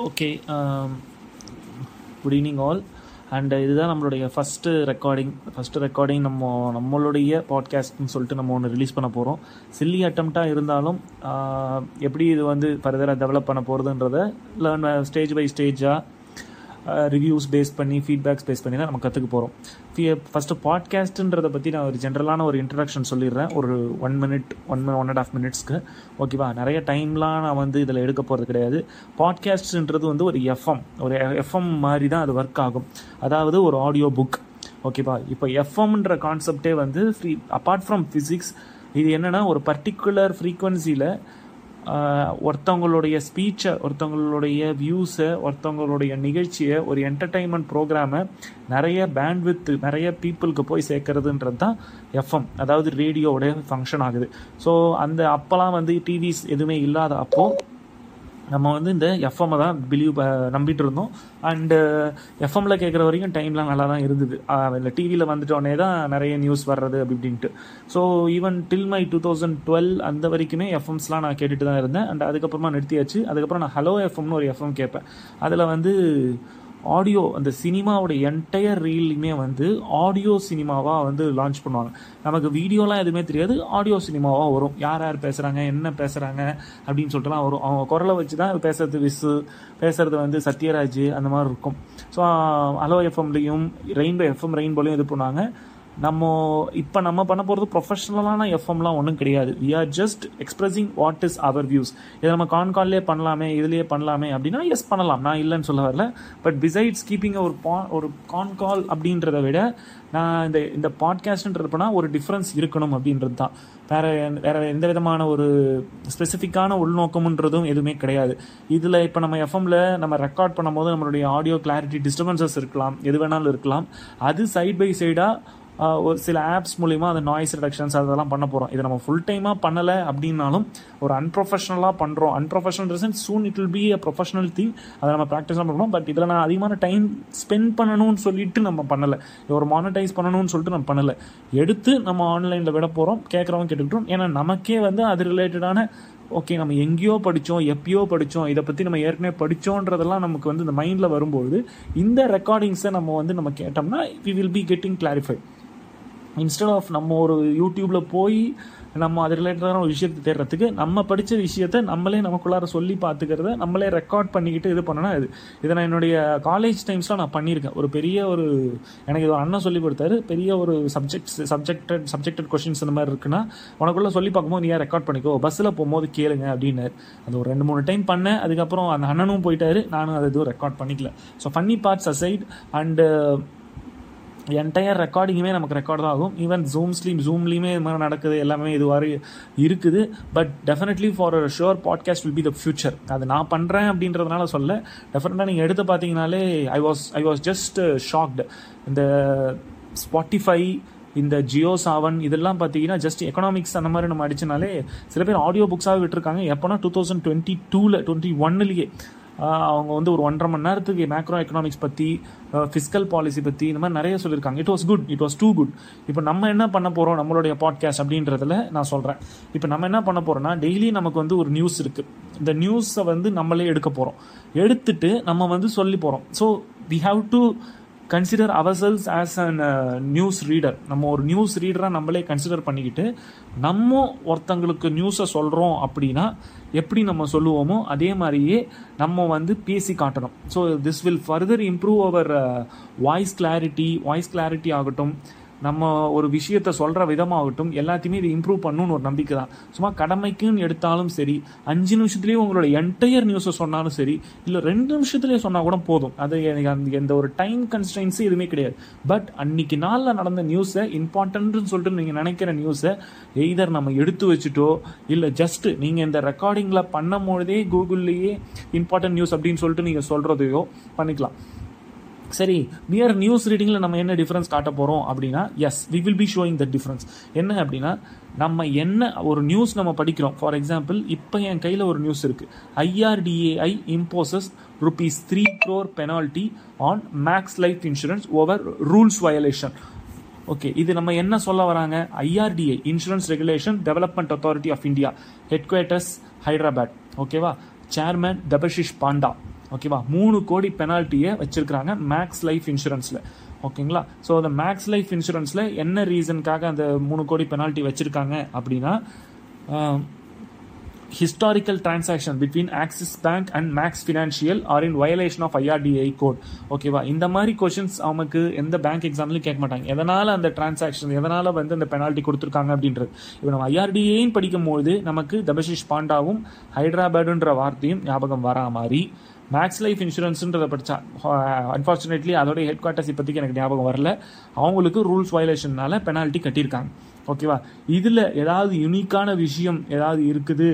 Okay good evening all and இதுதான் நம்மளுடைய first recording first recording நம்ம நம்மளுடைய பாட்காஸ்ட்னு சொல்லிட்டு நம்ம ஒன்று ரிலீஸ் பண்ண போகிறோம் சில்லி அட்டம்ப்டாக இருந்தாலும் uh, எப்படி இது வந்து ஃபர்தராக டெவலப் பண்ண போகிறதுன்றத லேர்ன் ஸ்டேஜ் பை ஸ்டேஜாக ரிவ்யூஸ் பேஸ் பண்ணி ஃபீட்பேக்ஸ் பேஸ் பண்ணி தான் நம்ம கற்றுக்க போகிறோம் ஃபஸ்ட்டு பாட்காஸ்ட்டுன்றதை பற்றி நான் ஒரு ஜென்ரலான ஒரு இன்ட்ரடக்ஷன் சொல்லிடுறேன். ஒரு one minute one one and half மினிட்ஸ்க்கு ஓகேவா நிறைய டைம்லாம் நான் வந்து இதில் எடுக்க போகிறது கிடையாது. பாட்காஸ்ட்ன்றது வந்து ஒரு எஃப்எம் ஒரு எஃப்எம் மாதிரி தான் அது ஒர்க் ஆகும். அதாவது ஒரு ஆடியோ புக் ஓகேவா இப்போ எஃப்எம்ன்ற கான்செப்டே வந்து ஃப்ரீ அப்பார்ட் ஃப்ரம் ஃபிசிக்ஸ் இது என்னென்னா ஒரு பர்டிகுலர் ஃப்ரீக்குவன்சியில் ஒருத்தவங்களுடைய ஸ்பீச்சை ஒருத்தவங்களுடைய வியூஸை ஒருத்தவங்களுடைய நிகழ்ச்சியை ஒரு என்டர்டைன்மெண்ட் ப்ரோக்ராமை நிறைய பேண்ட்வித் நிறைய பீப்புளுக்கு போய் சேர்க்கறதுன்றது தான் எஃப்எம் அதாவது ரேடியோவோட ஃபங்க்ஷன் ஆகுது. ஸோ அந்த அப்போலாம் வந்து டிவிஸ் எதுவுமே இல்லாத அப்போது நம்ம வந்து இந்த எஃப்எம்மை தான் பிலீவ் நம்பிட்டு இருந்தோம். அண்டு எஃப்எம்மில் கேட்குற வரைக்கும் டைம்லாம் நல்லா தான் இருந்தது. இல்லை டிவியில் வந்துட்டோடனே தான் நிறைய நியூஸ் வர்றது அப்படி இப்படின்ட்டு. So even till my two thousand twelve அந்த வரைக்குமே எஃப்எம்ஸ்லாம் நான் கேட்டுட்டு தான் இருந்தேன். அண்ட் அதுக்கப்புறமா நிறுத்தியாச்சு. அதுக்கப்புறம் நான் ஹலோ எஃப்எம்னு ஒரு எஃப்எம் கேட்பேன் அதில் வந்து ஆடியோ அந்த சினிமாவோட என்டையர் ரீலுமே வந்து ஆடியோ சினிமாவாக வந்து லான்ச் பண்ணுவாங்க. நமக்கு வீடியோலாம் எதுவுமே தெரியாது ஆடியோ சினிமாவாக வரும். யார் யார் பேசுகிறாங்க என்ன பேசுகிறாங்க அப்படின்னு சொல்லிட்டுலாம் வரும். அவங்க குரலை வச்சு தான் பேசுறது விசு பேசுறது வந்து சத்யராஜ் அந்த மாதிரி இருக்கும். ஸோ அலோ எஃப்எம்லேயும் ரெயின்போ எஃப்எம் ரெயின்போலையும் இது பண்ணுவாங்க. நம்ம இப்போ நம்ம பண்ண போகிறது ப்ரொஃபஷனலான எஃப்எம்லாம் ஒன்றும் கிடையாது. We are just expressing what is our views இதை நம்ம கான் கால்லே பண்ணலாமே இதுலேயே பண்ணலாமே அப்படின்னா எஸ் பண்ணலாம். நான் இல்லைன்னு சொல்ல வரல. பட் பிசைட்ஸ் கீப்பிங் ஒரு பா ஒரு கான் கால் அப்படின்றத விட நான் இந்த இந்த பாட்காஸ்ட்ன்றதுனா ஒரு டிஃப்ரென்ஸ் இருக்கணும் அப்படின்றது தான். வேற வேற எந்த விதமான ஒரு ஸ்பெசிஃபிக்கான உள்நோக்கம்ன்றதும் எதுவுமே கிடையாது. இதில் இப்போ நம்ம எஃப்எம்ல நம்ம ரெக்கார்ட் பண்ணும்போது நம்மளுடைய ஆடியோ கிளாரிட்டி டிஸ்டர்பன்சஸ் இருக்கலாம் எது வேணாலும் இருக்கலாம். அது சைட் பை சைடாக ஒரு சில ஆப்ஸ் மூலிமா அந்த நாய்ஸ் ரிடக்ஷன்ஸ் அதெல்லாம் பண்ண போகிறோம் இதை நம்ம ஃபுல் டைமாக பண்ணலை அப்படின்னாலும் ஒரு அன்ப்ரொஃபஷனலாக பண்ணுறோம் unprofessional reason soon it will be a professional thing அதை நம்ம ப்ராக்டிஸ்லாம் பண்ணுறோம் பட் இதில் நான் அதிகமான டைம் ஸ்பெண்ட் பண்ணணும்னு சொல்லிட்டு நம்ம பண்ணலை. ஒரு மானிட்டைஸ் பண்ணணும்னு சொல்லிட்டு நம்ம பண்ணலை. எடுத்து நம்ம ஆன்லைனில் விட போகிறோம் கேட்குறவங்க கேட்டுக்கிட்டோம். ஏன்னா நமக்கே வந்து அது ரிலேட்டடான ஓகே நம்ம எங்கேயோ படித்தோம் எப்பயோ படித்தோம் இதை பற்றி நம்ம ஏற்கனவே படித்தோன்றதெல்லாம் நமக்கு வந்து இந்த மைண்டில் வரும்போது இந்த ரெக்கார்டிங்ஸை நம்ம வந்து நம்ம கேட்டோம்னா we will be getting clarify instead of நம்ம ஒரு யூடியூப்பில் போய் நம்ம அது ரிலேட்டடான ஒரு விஷயத்தை தேடுறதுக்கு நம்ம படித்த விஷயத்த நம்மளே நமக்குள்ளார சொல்லி பார்த்துக்கிறத நம்மளே ரெக்கார்ட் பண்ணிக்கிட்டு இது பண்ணனா இது. இதை நான் என்னுடைய காலேஜ் டைம்ஸ்லாம் நான் பண்ணியிருக்கேன். ஒரு பெரிய ஒரு எனக்கு இது அண்ணன் சொல்லி கொடுத்தாரு. பெரிய ஒரு சப்ஜெக்ட்ஸ் சப்ஜெக்டட் சப்ஜெக்டட் கொஷின்ஸ் இந்த மாதிரி இருக்குன்னா உனக்குள்ள சொல்லி பார்க்கும்போது நீ ரெக்கார்ட் பண்ணிக்கோ? பஸ்ஸில் போகும்போது கேளுங்க அப்படின்னு அது ஒரு ரெண்டு மூணு டைம் பண்ணேன். அதுக்கப்புறம் அந்த அண்ணனும் போயிட்டாரு. நானும் அதை எதுவும் ரெக்கார்ட் பண்ணிக்கல. So funny parts aside and entire ரெக்கார்டிங்குமே நமக்கு ரெக்கார்ட் தான் ஆகும். ஈவன் ஜூம்ஸ்லையும் ஜூம்லேயுமே இது மாதிரி நடக்குது எல்லாமே இது மாதிரி இருக்குது. But definitely for sure podcast will be the future அது நான் பண்ணுறேன் அப்படின்றதுனால சொல்ல டெஃபினட்டாக நீங்கள் எடுத்து பார்த்தீங்கனாலே I was I was just shocked இந்த ஸ்பாட்டிஃபை இந்த ஜியோ சாவன் இதெல்லாம் பார்த்தீங்கன்னா ஜஸ்ட் எக்கனாமிக்ஸ் அந்த மாதிரி நம்ம அடிச்சனாலே சில பேர் ஆடியோ புக்ஸாக விட்டுருக்காங்க. எப்போனா டூ தௌசண்ட் டுவெண்ட்டி டூவில் டுவெண்ட்டி ஒன்னுலேயே அவங்க வந்து ஒரு ஒன்றரை மணி நேரத்துக்கு மேக்ரோ எக்கனாமிக்ஸ் பற்றி ஃபிஸ்கல் பாலிசி பற்றி இந்த மாதிரி நிறைய சொல்லியிருக்காங்க. It was good it was too good இப்போ நம்ம என்ன பண்ண போகிறோம் நம்மளுடைய பாட்காஸ்ட் அப்படின்றதில் நான் சொல்கிறேன் இப்போ நம்ம என்ன பண்ண போகிறோம்னா டெய்லி நமக்கு வந்து ஒரு நியூஸ் இருக்குது இந்த நியூஸை வந்து நம்மளே எடுக்க போகிறோம் எடுத்துட்டு நம்ம வந்து சொல்லி போகிறோம் so we have to consider ourselves as an news reader நம்ம ஒரு நியூஸ் ரீடராக நம்மளே கன்சிடர் பண்ணிக்கிட்டு நம்ம ஒருத்தங்களுக்கு நியூஸை சொல்கிறோம் அப்படின்னா எப்படி நம்ம சொல்லுவோமோ அதே மாதிரியே நம்ம வந்து பேசி காட்டணும். So this will further improve our voice clarity voice clarity ஆகட்டும். நம்ம ஒரு விஷயத்த சொல்கிற விதமாகட்டும் எல்லாத்தையுமே இது இம்ப்ரூவ் பண்ணணும்னு ஒரு நம்பிக்கை தான். சும்மா கடமைக்குன்னு எடுத்தாலும் சரி அஞ்சு நிமிஷத்துலேயே உங்களோட என்டையர் நியூஸை சொன்னாலும் சரி இல்லை ரெண்டு நிமிஷத்துலேயே சொன்னால் கூட போதும். அது எனக்கு அந்த எந்த ஒரு டைம் கன்ஸ்டன்ஸும் எதுவுமே கிடையாது. பட் அன்னைக்கு நாளில் நடந்த நியூஸை இம்பார்ட்டன்ட்னு சொல்லிட்டு நீங்கள் நினைக்கிற நியூஸை எய்தர் நம்ம எடுத்து வச்சுட்டோ இல்லை ஜஸ்ட் நீங்கள் இந்த ரெக்கார்டிங்கில் பண்ணும் பொழுதே கூகுள்லேயே இம்பார்ட்டன்ட் நியூஸ் அப்படின்னு சொல்லிட்டு நீங்கள் சொல்கிறதையோ பண்ணிக்கலாம். சரி மியர் நியூஸ் ரீடிங்கில் நம்ம என்ன டிஃப்ரென்ஸ் காட்ட போகிறோம் அப்படின்னா yes we will be showing the difference என்ன அப்படின்னா நம்ம என்ன ஒரு நியூஸ் நம்ம படிக்கிறோம். ஃபார் எக்ஸாம்பிள் இப்போ என் கையில் ஒரு நியூஸ் இருக்குது IRDAI imposes rupees three crore penalty on Max Life insurance over rules violation okay இது நம்ம என்ன சொல்ல வராங்க? IRDI insurance regulation development authority of India headquarters Hyderabad ஓகேவா சேர்மேன் தபஷிஷ் பாண்டா ஓகேவா மூணு கோடி பெனால்ட்டியை வச்சிருக்கிறாங்க மேக்ஸ் லைஃப் இன்சூரன்ஸில் ஓகேங்களா ஸோ அந்த மேக்ஸ் லைஃப் இன்சூரன்ஸில் என்ன ரீசனுக்காக அந்த மூணு கோடி பெனால்ட்டி வச்சுருக்காங்க அப்படின்னா historical transaction between Axis bank and Max financial are in violation of IRDI code ஓகேவா இந்த மாதிரி கொஷின்ஸ் அவனுக்கு எந்த பேங்க் எக்ஸாம்லையும் கேட்க மாட்டாங்க. எதனால் அந்த டிரான்சாக்ஷன் எதனால் வந்து அந்த பெனால்ட்டி கொடுத்துருக்காங்க அப்படின்றது. இப்போ நம்ம ஐஆர்டிஏன்னு படிக்கும்போது நமக்கு தபஷிஷ் பாண்டாவும் ஹைதராபாடுன்ற வார்த்தையும் ஞாபகம் வரா மாதிரி மேக்ஸ் லைஃப் இன்சூரன்ஸுன்றதை படித்தா அன்ஃபார்ச்சுனேட்லி அதோட ஹெட் குவார்ட்டர்ஸ் இப்போதைக்கு எனக்கு ஞாபகம் வரல. அவங்களுக்கு ரூல்ஸ் வயலேஷன்னால பெனால்ட்டி கட்டியிருக்காங்க. ஓகேவா இதில் ஏதாவது யுனிக்கான விஷயம் ஏதாவது இருக்குது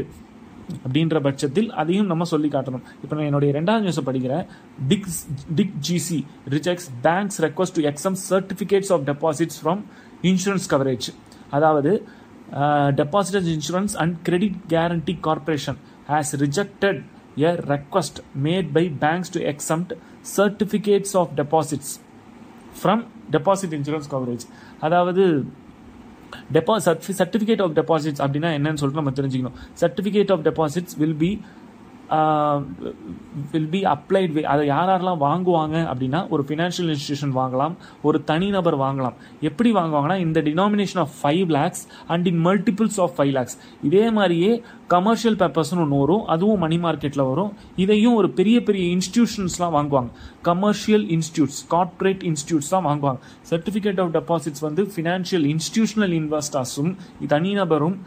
அப்படின்ற பட்சத்தில் அதையும் நம்ம சொல்லி காட்டணும். இப்போ நான் என்னுடைய ரெண்டாவது நியூஸை படிக்கிறேன். Dig dig GC rejects banks request to exempt certificates of deposits from insurance coverage அதாவது depositors insurance and credit guarantee corporation has rejected a request made by banks to exempt certificates of deposits from deposit insurance coverage அதாவது டெபா certificate of deposits அப்படின்னா என்னன்னு சொல்லிட்டு நம்ம தெரிஞ்சுக்கணும். Certificate of deposits will be will be applied அதை யார் யாரெல்லாம் வாங்குவாங்க அப்படின்னா ஒரு ஃபினான்ஷியல் இன்ஸ்டியூஷன் வாங்கலாம் ஒரு தனிநபர் வாங்கலாம். எப்படி வாங்குவாங்கன்னா இந்த denomination of five lakhs and in multiples of five lakhs இதே மாதிரியே கமர்ஷியல் பேப்பர்ஸ்னு ஒன்று வரும். அதுவும் மணி மார்க்கெட்டில் வரும். இதையும் ஒரு பெரிய பெரிய இன்ஸ்டியூஷன்ஸ்லாம் வாங்குவாங்க. கமர்ஷியல் இன்ஸ்டியூட்ஸ் கார்ப்பரேட் இன்ஸ்டியூட்ஸ் தான் வாங்குவாங்க. சர்டிஃபிகேட் ஆஃப் டெபாசிட்ஸ் வந்து ஃபினான்ஷியல் இன்ஸ்டியூஷனல் இன்வெஸ்டர்ஸும் தனிநபரும்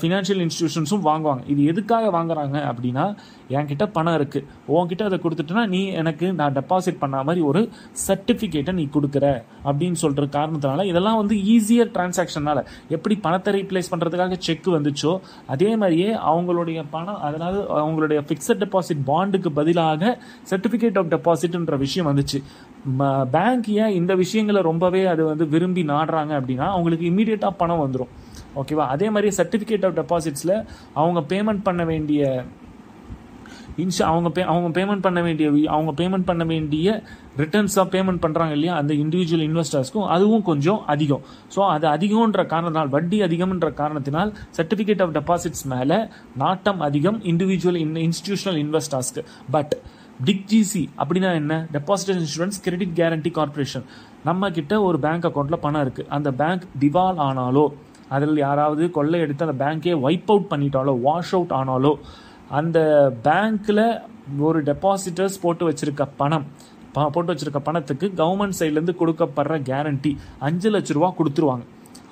ஃபினான்ஷியல் இன்ஸ்டியூஷன்ஸும் வாங்குவாங்க. இது எதுக்காக வாங்குறாங்க அப்படின்னா என்கிட்ட பணம் இருக்குது உன்கிட்ட அதை கொடுத்துட்டுனா நீ எனக்கு நான் டெபாசிட் பண்ண மாதிரி ஒரு சர்டிஃபிகேட்டை நீ கொடுக்குற அப்படின்னு சொல்கிற காரணத்தினால இதெல்லாம் வந்து ஈஸியர் டிரான்சாக்ஷனால் எப்படி பணத்தை ரீப்ளேஸ் பண்ணுறதுக்காக செக் வந்துச்சோ அதே மாதிரியே அவங்களுடைய பணம் அதனால் அவங்களுடைய ஃபிக்ஸட் டெபாசிட் பாண்டுக்கு பதிலாக சர்டிஃபிகேட் ஆஃப் டெபாசிட்ன்ற விஷயம் வந்துச்சு. பேங்க் ஏன் இந்த விஷயங்களை ரொம்பவே அது வந்து விரும்பி நாடுறாங்க அப்படின்னா அவங்களுக்கு இமீடியட்டாக பணம் வந்துடும் ஓகேவா அதே மாதிரி சர்டிஃபிகேட் ஆஃப் டெபாசிட்ஸில் அவங்க பேமெண்ட் பண்ண வேண்டிய இன்ஷா அவங்க பே அவங்க பேமெண்ட் பண்ண வேண்டிய அவங்க பேமெண்ட் பண்ண வேண்டிய ரிட்டர்ன்ஸாக பேமெண்ட் பண்ணுறாங்க இல்லையா? அந்த இண்டிவிஜுவல் இன்வெஸ்டர்ஸ்க்கும் அதுவும் கொஞ்சம் அதிகம். ஸோ அது அதிகம்ன்ற காரணத்தினால் வட்டி அதிகம்ன்ற காரணத்தினால் சர்டிஃபிகேட் ஆஃப் டெபாசிட்ஸ் மேலே நாட்டம் அதிகம் இண்டிவிஜுவல் இன் இன்ஸ்டிடியூஷனல் இன்வெஸ்டர்ஸ்க்கு பட் டிக்ஜிசி அப்படின்னா என்ன? Deposit insurance credit guarantee corporation நம்ம கிட்ட ஒரு பேங்க் அக்கௌண்ட்டில் பணம் இருக்குது அந்த பேங்க் திவால் ஆனாலோ அதில் யாராவது கொள்ளை எடுத்து அந்த பேங்க்கே வைப் அவுட் பண்ணிட்டாலோ வாஷ் அவுட் ஆனாலோ அந்த பேங்க்கில் ஒரு டெபாசிட்டர்ஸ் போட்டு வச்சிருக்க பணம் போட்டு வச்சிருக்க பணத்துக்கு கவர்மெண்ட் சைட்லேருந்து கொடுக்கப்படுற கேரண்டி அஞ்சு லட்ச ரூபா கொடுத்துருவாங்க.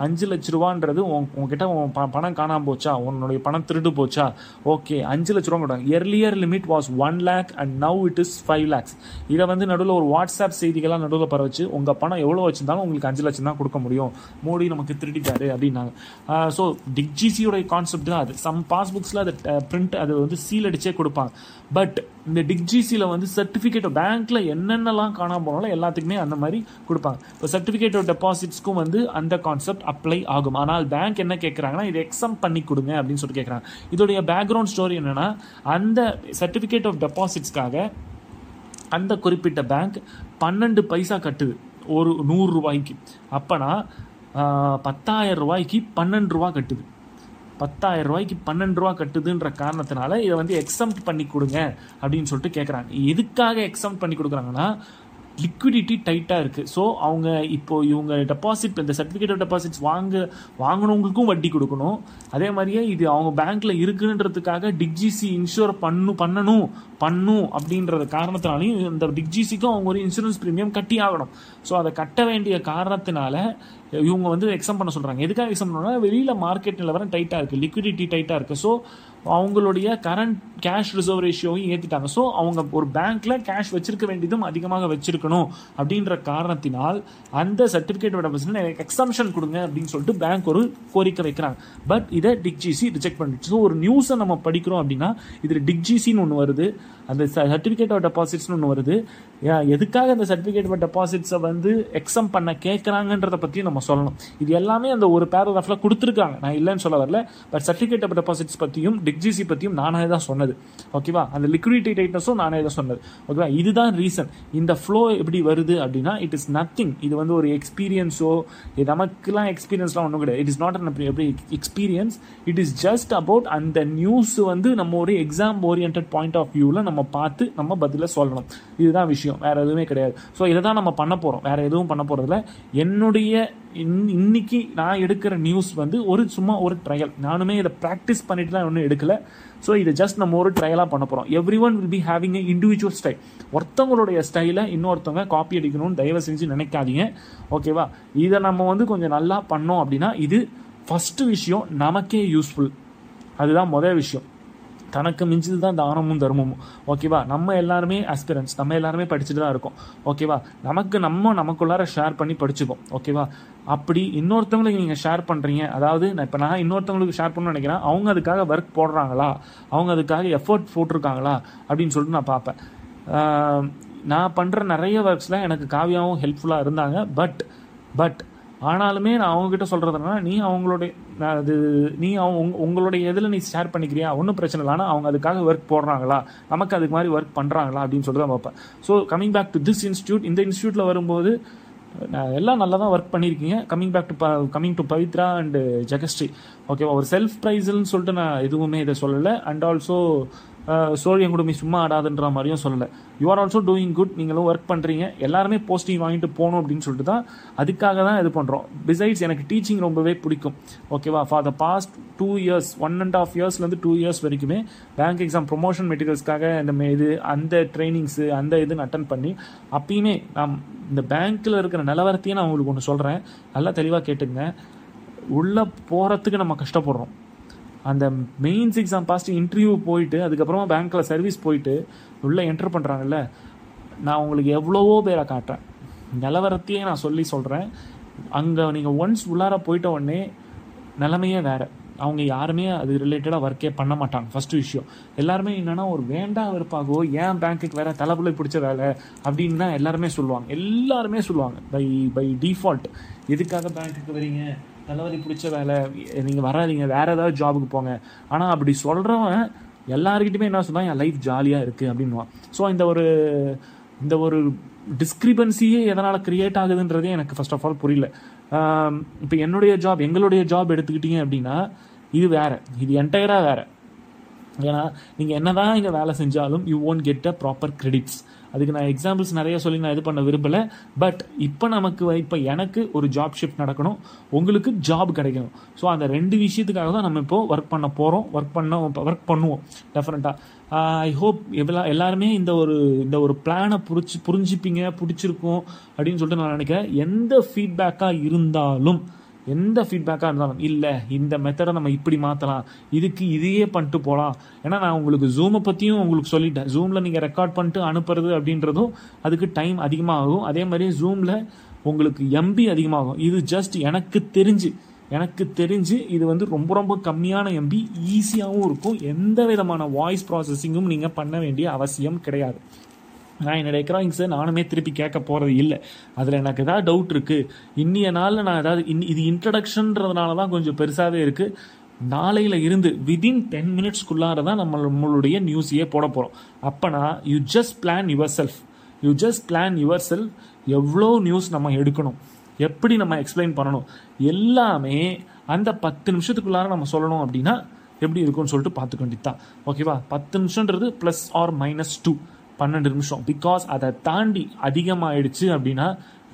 அஞ்சு லட்ச ரூபான்றது உன் உங்ககிட்ட உன் ப பணம் காணாமல் போச்சா? உன்னுடைய பணம் திருடு போச்சா? ஓகே அஞ்சு லட்ச ரூபா கொடுத்தாங்க earlier limit was one lakh and now it is five lakhs இதை வந்து நடுவில் ஒரு வாட்ஸ்அப் செய்திகளாக நடுவில் பரவச்சு உங்கள் பணம் எவ்வளோ வச்சிருந்தாலும் உங்களுக்கு அஞ்சு லட்சம் தான் கொடுக்க முடியும். மோடி நமக்கு திருடிட்டாரு அப்படின்னாங்க. ஸோ டிக்ஜிசியோடைய கான்செப்ட் தான் அது. சம் பாஸ்புக்ஸில் அது பிரிண்ட் அது வந்து சீல் அடிச்சே கொடுப்பாங்க. பட் இந்த டிக்ஜிசியில் வந்து சர்டிஃபிகேட் பேங்க்கில் என்னென்னலாம் காணாமல் போனாலும் எல்லாத்துக்குமே அந்த மாதிரி கொடுப்பாங்க. இப்போ சர்டிஃபிகேட் ஆஃப் டெபாசிட்ஸ்க்கும் வந்து அந்த கான்செப்ட் அப்ளை ஆகும். ஆனால் பேங்க் என்ன கேட்குறாங்கன்னா இது எக்ஸம் பண்ணி கொடுங்க அப்படின்னு சொல்லிட்டு கேட்குறாங்க இதோடைய பேக்ரவுண்ட் ஸ்டோரி என்னென்னா அந்த சர்டிஃபிகேட் ஆஃப் டெபாசிட்ஸ்க்காக அந்த குறிப்பிட்ட பேங்க் பன்னெண்டு பைசா கட்டுது. ஒரு நூறுரூவாய்க்கு அப்போனா பத்தாயிரம் ரூபாய்க்கு பன்னெண்டு ரூபா கட்டுது. பத்தாயிரம் ரூபாய்க்கு பன்னெண்டு ரூபா கட்டுதுன்ற காரணத்தினால இதை வந்து எக்ஸம்ட் பண்ணி கொடுங்க அப்படின்னு சொல்லிட்டு கேட்குறாங்க எதுக்காக எக்ஸம்ட் பண்ணி கொடுக்குறாங்கன்னா லிக்விடிட்டி டைட்டாக இருக்குது ஸோ அவங்க இப்போ இவங்க டெபாசிட் இந்த சர்டிஃபிகேட் ஆஃப் டெபாசிட்ஸ் வாங்க வாங்கினவங்களுக்கும் வட்டி கொடுக்கணும். அதே மாதிரியே இது அவங்க பேங்க்கில் இருக்குன்றதுக்காக டிக்ஜிசி இன்ஷூர் பண்ணு பண்ணணும் பண்ணும் அப்படின்றது காரணத்தினாலையும் இந்த டிக்ஜிசிக்கும் அவங்க ஒரு இன்சூரன்ஸ் ப்ரீமியம் கட்டி ஆகணும். ஸோ அதை கட்ட வேண்டிய காரணத்தினால இவங்க வந்து எக்ஸாம் பண்ண சொல்கிறாங்க எதுக்காக எக்ஸாம் பண்ணணும்னா வெளியில் மார்க்கெட் நிலவரம் டைட்டாக இருக்குது லிக்விடிட்டி டைட்டாக இருக்குது ஸோ அவங்களுடைய கரண்ட் கேஷ் ரிசர்வ் ரேஷியோவையும் ஏற்றிட்டாங்க ஸோ அவங்க ஒரு பேங்க்கில் கேஷ் வச்சிருக்க வேண்டியதும் அதிகமாக வச்சிருக்கணும் அப்படின்ற காரணத்தினால் அந்த சர்டிஃபிகேட்டோட எனக்கு எக்ஸம்ஷன் கொடுங்க அப்படின்னு சொல்லிட்டு பேங்க் ஒரு கோரிக்கை வைக்கிறாங்க. பட் இதை டிக்ஜிசி ரிஜெக்ட் பண்ணிடுச்சு. ஸோ ஒரு நியூஸை நம்ம படிக்கிறோம் அப்படின்னா இதில் டிக்ஜிசின்னு ஒன்று வருது. அந்த சர்டிஃபிகேட் ஆஃப் டெபாசிட்ஸ்னு ஒன்று வருது. எதுக்காக அந்த சர்டிஃபிகேட் ஆஃப் டெபாசிட்ஸை வந்து எக்ஸம் பண்ண கேட்குறாங்கன்றத பற்றியும் நம்ம சொல்லணும். இது எல்லாமே அந்த ஒரு பேராகிராஃபில் கொடுத்துருக்காங்க. நான் இல்லைன்னு சொல்ல வரல. பட் சர்டிஃபிகேட் ஆஃப் டெபாசிட்ஸ் பற்றியும் டிக்ஜிசி பற்றியும் நானே தான் சொன்னது. ஓகேவா அந்த லிக்விடிட்டி டைட்னஸும் நானே தான் சொன்னது. ஓகேவா இதுதான் ரீசன் இந்த ஃப்ளோ எப்படி வருது அப்படின்னா இட் இஸ் நத்திங் இது வந்து ஒரு எக்ஸ்பீரியன்ஸோ நமக்குலாம் எக்ஸ்பீரியன்ஸ்லாம் ஒன்றும் கிடையாது. இட் இஸ் நாட் அன் எப்படி experience it is just about அந்த நியூஸ் வந்து நம்ம ஒரு எக்ஸாம் ஓரியன்ட் பாயிண்ட் ஆஃப் வியூவில் நம்ம பார்த்து நம்ம பதிலை சொல்லணும். இதுதான் விஷயம். வேற எதுவுமே கிடையாது. ஸோ இதை தான் நம்ம பண்ண போகிறோம் வேற எதுவும் பண்ண போகிறதில்ல என்னுடைய இன் இன்னைக்கு நான் எடுக்கிற நியூஸ் வந்து ஒரு சும்மா ஒரு ட்ரையல் நானுமே இதை ப்ராக்டிஸ் பண்ணிட்டுலாம் ஒன்றும் எடுக்கல. ஸோ இதை ஜஸ்ட் நம்ம ஒரு ட்ரையலாக பண்ண போகிறோம் everyone will be having a individual style ஒருத்தவங்களுடைய ஸ்டைலை இன்னொருத்தவங்க காப்பி அடிக்கணும்னு தயவு செஞ்சு நினைக்காதீங்க. ஓகேவா இதை நம்ம வந்து கொஞ்சம் நல்லா பண்ணோம் அப்படின்னா இது ஃபஸ்ட்டு விஷயம் நமக்கே யூஸ்ஃபுல் அதுதான் முதல் விஷயம். தனக்கு மிஞ்சது தான் தானமும் தர்மமும். ஓகேவா நம்ம எல்லாருமே அஸ்பிரன்ஸ் நம்ம எல்லாருமே படிச்சுட்டு தான் இருக்கோம். ஓகேவா நமக்கு நம்ம நமக்குள்ளார ஷேர் பண்ணி படிச்சுப்போம். ஓகேவா அப்படி இன்னொருத்தவங்களுக்கு நீங்கள் ஷேர் பண்ணுறீங்க அதாவது நான் இப்போ நான் இன்னொருத்தவங்களுக்கு ஷேர் பண்ணணும்னு நினைக்கிறேன். அவங்க அதுக்காக ஒர்க் போடுறாங்களா? அவங்க அதுக்காக எஃபர்ட் போட்டிருக்காங்களா? அப்படின்னு சொல்லிட்டு நான் பார்ப்பேன். நான் பண்ணுற நிறைய ஒர்க்ஸில் எனக்கு காவியாவும் ஹெல்ப்ஃபுல்லாக இருந்தாங்க. பட் பட் ஆனாலுமே நான் அவங்கக்கிட்ட சொல்கிறதுனா நீ அவங்களுடைய நான் அது நீ அவங்க உங்களுடைய இதில் நீ ஷேர் பண்ணிக்கிறியா? ஒன்றும் பிரச்சனை இல்லை. ஆனால் அவங்க அதுக்காக ஒர்க் போடுறாங்களா? நமக்கு அதுக்கு மாதிரி ஒர்க் பண்ணுறாங்களா அப்படின்னு சொல்லிட்டு தான் பார்ப்பேன். So coming back to this institute இந்த இன்ஸ்டியூட்டில் வரும்போது நான் எல்லாம் நல்லா தான் ஒர்க் பண்ணியிருக்கீங்க coming back to coming to Pavithra and Jegasree ஓகேவா ஒரு செல்ஃப் ப்ரைஸ்ன்னு சொல்லிட்டு நான் எதுவுமே இதை சொல்லலை. அண்ட் ஆல்சோ சோழியம் குடுமி சும்மா ஆடாதுன்ற மாதிரியும் சொல்லலை. You are also doing good நீங்களும் ஒர்க் பண்ணுறீங்க எல்லாருமே போஸ்டிங் வாங்கிட்டு போகணும் அப்படின்னு சொல்லிட்டு தான் அதுக்காக தான் இது பண்ணுறோம் பிசைட்ஸ் எனக்கு டீச்சிங் ரொம்பவே பிடிக்கும். ஓகேவா for the past two years one and half இயர்ஸ்லேருந்து two years வரைக்குமே பேங்க் எக்ஸாம் ப்ரொமோஷன் மெட்டீரியல்ஸ்க்காக இந்த இது அந்த ட்ரைனிங்ஸு அந்த இதுன்னு அட்டன் பண்ணி அப்பயுமே நான் இந்த பேங்க்கில் இருக்கிற நிலவரத்தையே நான் உங்களுக்கு ஒன்று சொல்கிறேன் நல்லா தெளிவாக கேட்டுங்க உள்ளே போகிறதுக்கு நம்ம கஷ்டப்படுறோம். அந்த மெயின்ஸ் எக்ஸாம் பாஸ்ட்டு இன்டர்வியூ போயிட்டு அதுக்கப்புறமா பேங்க்கில் சர்வீஸ் போயிட்டு உள்ளே என்டர் பண்ணுறாங்கல்ல நான் உங்களுக்கு எவ்வளவோ பேரை காட்டுறேன். நிலவரத்தையே நான் சொல்லி சொல்கிறேன் அங்கே நீங்கள் ஒன்ஸ் உள்ளார போயிட்ட உடனே நிலமையே வேறு. அவங்க யாருமே அது ரிலேட்டடாக ஒர்க்கே பண்ண மாட்டாங்க ஃபஸ்ட்டு விஷயம். எல்லாருமே என்னென்னா ஒரு வேண்டா வெறுப்பாகோ ஏன் பேங்க்குக்கு வேறு தலைப்புல பிடிச்ச வேலை அப்படின்னு தான் எல்லாருமே சொல்லுவாங்க. எல்லாருமே சொல்லுவாங்க பை பை டிஃபால்ட் எதுக்காக பேங்க்குக்கு வரீங்க? தளபதி பிடிச்ச வேலை. நீங்கள் வராதிங்க. வேற ஏதாவது ஜாபுக்கு போங்க. ஆனால் அப்படி சொல்கிறவன் எல்லாருக்கிட்டுமே என்ன சொன்னால் என் லைஃப் ஜாலியாக இருக்குது அப்படின்வான் ஸோ இந்த ஒரு இந்த ஒரு டிஸ்கிரிபன்சியே எதனால் கிரியேட் ஆகுதுன்றதே எனக்கு ஃபர்ஸ்ட் ஆஃப் ஆல் புரியல. இப்போ என்னுடைய ஜாப் எங்களுடைய ஜாப் எடுத்துக்கிட்டீங்க அப்படின்னா இது வேற. இது என்டையராக வேறு. ஏன்னா நீங்கள் என்னதான் இங்கே வேலை செஞ்சாலும் you won't get a proper credits அதுக்கு நான் எக்ஸாம்பிள்ஸ் நிறைய சொல்லி நான் இது பண்ண விரும்பலை. பட் இப்போ நமக்கு இப்போ எனக்கு ஒரு ஜாப் ஷிஃப்ட் நடக்கணும். உங்களுக்கு ஜாப் கிடைக்கணும். ஸோ அந்த ரெண்டு விஷயத்துக்காக தான் நம்ம இப்போ ஒர்க் பண்ண போகிறோம் ஒர்க் பண்ண ஒர்க் பண்ணுவோம். டெஃபரெண்ட்டாக ஐ ஹோப் எல்லா எல்லாருமே இந்த ஒரு இந்த ஒரு பிளானை புரிச்சு புரிஞ்சுப்பீங்க பிடிச்சிருக்கும் அப்படின்னு சொல்லிட்டு நான் நினைக்கிறேன். எந்த ஃபீட்பேக்காக இருந்தாலும் எந்த ஃபீட்பேக்காக இருந்தாலும் இல்லை இந்த மெத்தடை நம்ம இப்படி மாற்றலாம் இதுக்கு இதையே பண்ணிட்டு போகலாம் ஏன்னா நான் உங்களுக்கு ஜூமை பற்றியும் உங்களுக்கு சொல்லிட்டேன். ஜூமில் நீங்கள் ரெக்கார்ட் பண்ணிட்டு அனுப்புறது அப்படின்றதும் அதுக்கு டைம் அதிகமாகும். அதே மாதிரி ஜூமில் உங்களுக்கு எம்பி அதிகமாகும். இது ஜஸ்ட் எனக்கு தெரிஞ்சு எனக்கு தெரிஞ்சு இது வந்து ரொம்ப ரொம்ப கம்மியான எம்பி ஈஸியாகவும் இருக்கும். எந்த விதமான வாய்ஸ் ப்ராசஸிங்கும் நீங்கள் பண்ண வேண்டிய அவசியம் கிடையாது. நான் என்னோட எக்கனாமிக்ஸை நானுமே திருப்பி கேட்க போகிறது இல்லை. அதில் எனக்கு ஏதாவது டவுட் இருக்குது இன்னிய நாளில் நான் ஏதாவது இன் இது இன்ட்ரடக்ஷன்றதுனால தான் கொஞ்சம் பெருசாகவே இருக்குது நாளையில் இருந்து விதின் டென் மினிட்ஸ்க்குள்ளார தான் நம்ம நம்மளுடைய நியூஸையே போட போகிறோம் அப்போனா you just plan yourself you just plan yourself எவ்வளோ நியூஸ் நம்ம எடுக்கணும். எப்படி நம்ம எக்ஸ்பிளைன் பண்ணணும். எல்லாமே அந்த பத்து நிமிஷத்துக்குள்ளார நம்ம சொல்லணும் அப்படின்னா எப்படி இருக்கும்னு சொல்லிட்டு பார்த்துக்க வேண்டியது தான் ஓகேவா பத்து நிமிஷன்றது ப்ளஸ் ஆர் மைனஸ் டூ பன்னெண்டு நிமிஷம். பிகாஸ் அதை தாண்டி அதிகமாயிடுச்சு அப்படின்னா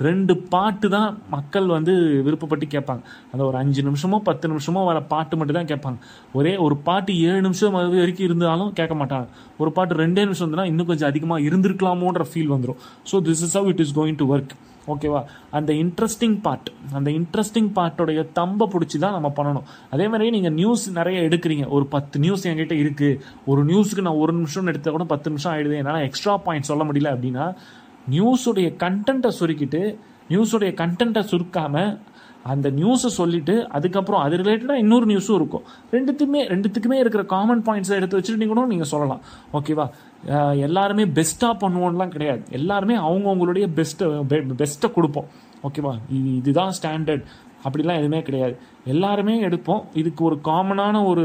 ரெண்டு பாட்டு தான் மக்கள் வந்து விருப்பப்பட்டு கேட்பாங்க. அந்த ஒரு அஞ்சு நிமிஷமோ பத்து நிமிஷமோ வர பாட்டு மட்டும் தான் கேட்பாங்க. ஒரே ஒரு பாட்டு ஏழு நிமிஷம் அது வரைக்கும் இருந்தாலும் கேட்க மாட்டாங்க. ஒரு பாட்டு ரெண்டே நிமிஷம் இருந்ததுன்னா இன்னும் கொஞ்சம் அதிகமாக இருந்திருக்கலாமோன்ற ஃபீல் வந்துடும் so this is how it is going to work ஓகேவா? அந்த இன்ட்ரெஸ்டிங் பார்ட் அந்த இன்ட்ரெஸ்டிங் பார்ட்டோடைய தம்பை பிடிச்சி தான் நம்ம பண்ணணும். அதே மாதிரி நீங்கள் நியூஸ் நிறைய எடுக்கிறீங்க. ஒரு பத்து நியூஸ் என்கிட்ட இருக்குது ஒரு நியூஸுக்கு நான் ஒரு நிமிஷம்னு எடுத்தால் கூட பத்து நிமிஷம் ஆகிடுது என்னால் எக்ஸ்ட்ரா பாயிண்ட் சொல்ல முடியல அப்படின்னா நியூஸுடைய கண்டென்ட்டை சுருக்கிட்டு நியூஸுடைய கண்டென்ட்டை சுருக்காமல் அந்த நியூஸை சொல்லிட்டு அதுக்கப்புறம் அது ரிலேட்டடாக இன்னொரு நியூஸும் இருக்கும். ரெண்டுத்துக்குமே ரெண்டுத்துக்குமே இருக்கிற காமன் பாயிண்ட்ஸை எடுத்து வச்சுட்டு கூட நீங்கள் சொல்லலாம். ஓகேவா எல்லாருமே பெஸ்ட்டாக பண்ணுவோம்லாம் கிடையாது. எல்லாருமே அவங்கவுங்களுடைய பெஸ்ட்டை பெஸ்ட்டை கொடுப்போம். ஓகேவா இது இதுதான் ஸ்டாண்டர்ட் அப்படிலாம் எதுவுமே கிடையாது. எல்லாருமே எடுப்போம். இதுக்கு ஒரு காமனான ஒரு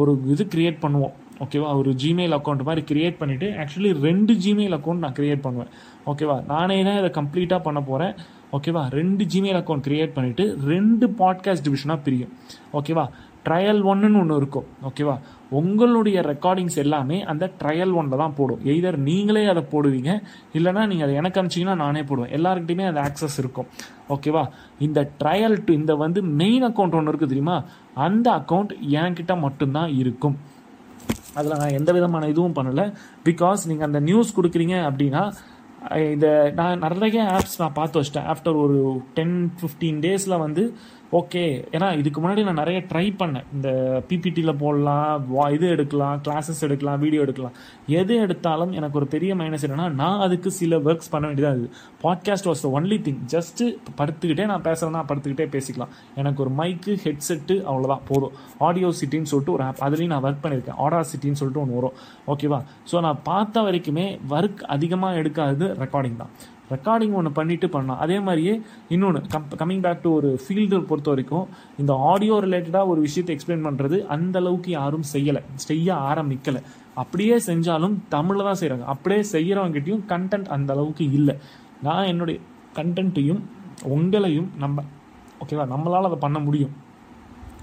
ஒரு இது கிரியேட் பண்ணுவோம். ஓகேவா ஒரு ஜிமெயில் அக்கௌண்ட் மாதிரி கிரியேட் பண்ணிவிட்டு ஆக்சுவலி ரெண்டு ஜிமெயில் அக்கௌண்ட் நான் கிரியேட் பண்ணுவேன். ஓகேவா நானே தான் இதை கம்ப்ளீட்டாக பண்ண போகிறேன் ஓகேவா? ரெண்டு ஜிமெயில் அக்கௌண்ட் க்ரியேட் பண்ணிவிட்டு ரெண்டு பாட்காஸ்ட் டிவிஷனாக பிரியும். ஓகேவா? ட்ரையல் ஒன்றுன்னு ஒன்று இருக்கும். ஓகேவா? உங்களுடைய ரெக்கார்டிங்ஸ் எல்லாமே அந்த ட்ரையல் ஒன்றில் தான் போடும். எய்தர் நீங்களே அதை போடுவீங்க இல்லைனா நீங்கள் அதை எனக்கு அனுப்பிச்சிங்கன்னா நானே போடுவேன். எல்லாருக்கிட்டையுமே அது ஆக்சஸ் இருக்கும். ஓகேவா? இந்த ட்ரையல் டு இந்த வந்து மெயின் அக்கௌண்ட் ஒன்று இருக்குது தெரியுமா? அந்த அக்கௌண்ட் என்கிட்ட மட்டும்தான் இருக்கும். அதில் நான் எந்த விதமான இதுவும் பண்ணலை. பிகாஸ் நீங்கள் அந்த நியூஸ் கொடுக்குறீங்க அப்படின்னா இதை நான் நிறைய ஆப்ஸ் நான் பார்த்து வச்சிட்டேன். ஆஃப்டர் ஒரு டென் ஃபிஃப்டீன் டேஸில் வந்து ஓகே. ஏன்னா இதுக்கு முன்னாடி நான் நிறைய ட்ரை பண்ணேன். இந்த பிபிடியில் போடலாம் வா இது எடுக்கலாம் கிளாஸஸ் எடுக்கலாம் வீடியோ எடுக்கலாம். எது எடுத்தாலும் எனக்கு ஒரு பெரிய மைனஸ் என்னென்னா நான் அதுக்கு சில ஒர்க்ஸ் பண்ண வேண்டியதாக இருக்குது podcast was the only thing just படுத்துக்கிட்டே நான் பேசுகிறேன்னா படுத்துக்கிட்டே பேசிக்கலாம். எனக்கு ஒரு மைக்கு ஹெட்செட்டு அவ்வளோதான் போதும். ஆடியோ சிட்டின்னு சொல்லிட்டு ஒரு ஆப் அதுலேயும் நான் ஒர்க் பண்ணியிருக்கேன். ஆடா சிட்டின்னு சொல்லிட்டு ஒன்று வரும். ஓகேவா ஸோ நான் பார்த்த வரைக்குமே ஒர்க் அதிகமாக எடுக்காதது ரெக்கார்டிங் தான். ரெக்கார்டிங் ஒன்று பண்ணிவிட்டு பண்ணலாம். அதே மாதிரியே இன்னொன்று கம் கம்மிங் பேக் டு ஒரு ஃபீல்டு பொறுத்த வரைக்கும் இந்த ஆடியோ ரிலேட்டடாக ஒரு விஷயத்தை எக்ஸ்பிளைன் பண்ணுறது அந்த அளவுக்கு யாரும் செய்யலை. செய்ய ஆரம்பிக்கலை. அப்படியே செஞ்சாலும் தமிழில் தான் செய்கிறாங்க அப்படியே செய்கிறவங்ககிட்டையும் கண்டென்ட் அந்த அளவுக்கு இல்லை. நான் என்னுடைய கண்டென்ட்டையும் உங்களையும் நம்ம ஓகேவா நம்மளால் அதை பண்ண முடியும்.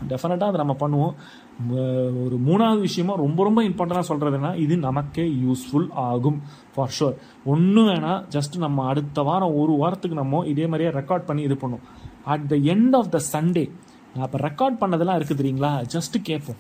டெஃபினட்டாக அதை நம்ம பண்ணுவோம். ஒரு மூணாவது விஷயமா ரொம்ப ரொம்ப இம்பார்ட்டண்டாக சொல்கிறதுனா இது நமக்கே யூஸ்ஃபுல் ஆகும் ஃபார் ஷுர் ஒன்றும் வேணால் ஜஸ்ட் நம்ம அடுத்த வாரம் ஒரு வாரத்துக்கு நம்ம இதே மாதிரியே ரெக்கார்ட் பண்ணி இது பண்ணுவோம் at the end of the Sunday நான் இப்போ ரெக்கார்ட் பண்ணதெல்லாம் இருக்குது தெரியுங்களா? ஜஸ்ட்டு கேட்போம்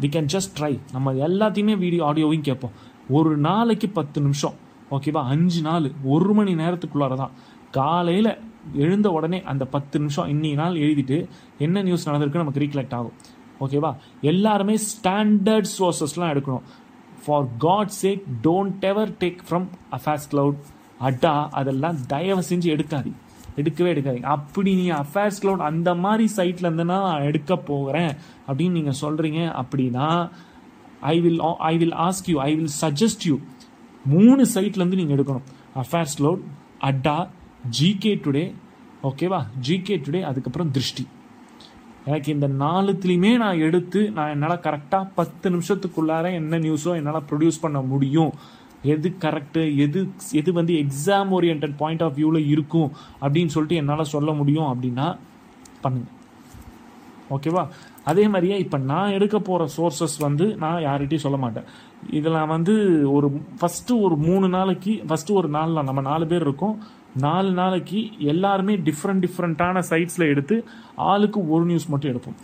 வி கேன் ஜஸ்ட் ட்ரை நம்ம எல்லாத்தையுமே வீடியோ ஆடியோவையும் கேட்போம் ஒரு நாளைக்கு பத்து நிமிஷம் ஓகேவா அஞ்சு நாள் ஒரு மணி நேரத்துக்குள்ளார தான் காலையில் எழுந்த உடனே அந்த பத்து நிமிஷம் இன்னி நாள் எழுதிட்டு என்ன நியூஸ் நடந்திருக்கு நமக்கு ரீகலெக்ட் ஆகும். ஓகேவா? எல்லாருமே ஸ்டாண்டர்ட் சோர்சஸ்லாம் எடுக்கணும். For God sake don't ever take from affairs cloud Adda அதெல்லாம் தயவு செஞ்சு எடுக்காது. எடுக்கவே எடுக்காதீங்க அப்படி நீங்கள் அஃபேர்ஸ் கிளவுட் அந்த மாதிரி சைட்டில் இருந்துன்னா நான் எடுக்க போகிறேன் அப்படின்னு நீங்கள் சொல்கிறீங்க அப்படின்னா I will I will ask you I will suggest you மூணு சைட்லேருந்து நீங்கள் எடுக்கணும். Affairs cloud Adda GK today ஓகேவா? ஜிகே டுடே அதுக்கப்புறம் திருஷ்டி. எனக்கு இந்த நாலுத்துலேயுமே நான் எடுத்து நான் என்னால் கரெக்டாக பத்து நிமிஷத்துக்குள்ளார என்ன நியூஸோ என்னால் ப்ரொடியூஸ் பண்ண முடியும். எது கரெக்டு எது எது வந்து எக்ஸாம் ஓரியன்ட் பாயிண்ட் ஆஃப் வியூவில் இருக்கும் அப்படின்னு சொல்லிட்டு என்னால் சொல்ல முடியும் அப்படின்னா பண்ணுங்கள் ஓகேவா அதே மாதிரியே இப்போ நான் எடுக்க போகிற சோர்சஸ் வந்து நான் யார்கிட்டையும் சொல்ல மாட்டேன். இதில் வந்து ஒரு ஃபஸ்ட்டு ஒரு மூணு நாளைக்கு ஃபஸ்ட்டு ஒரு நாளில் நம்ம நாலு பேர் இருக்கோம். நாலு நாளைக்கு எல்லாருமே டிஃப்ரெண்ட் டிஃப்ரெண்ட்டான சைட்ஸில் எடுத்து ஆளுக்கு ஒரு நியூஸ் மட்டும் எடுப்போம்.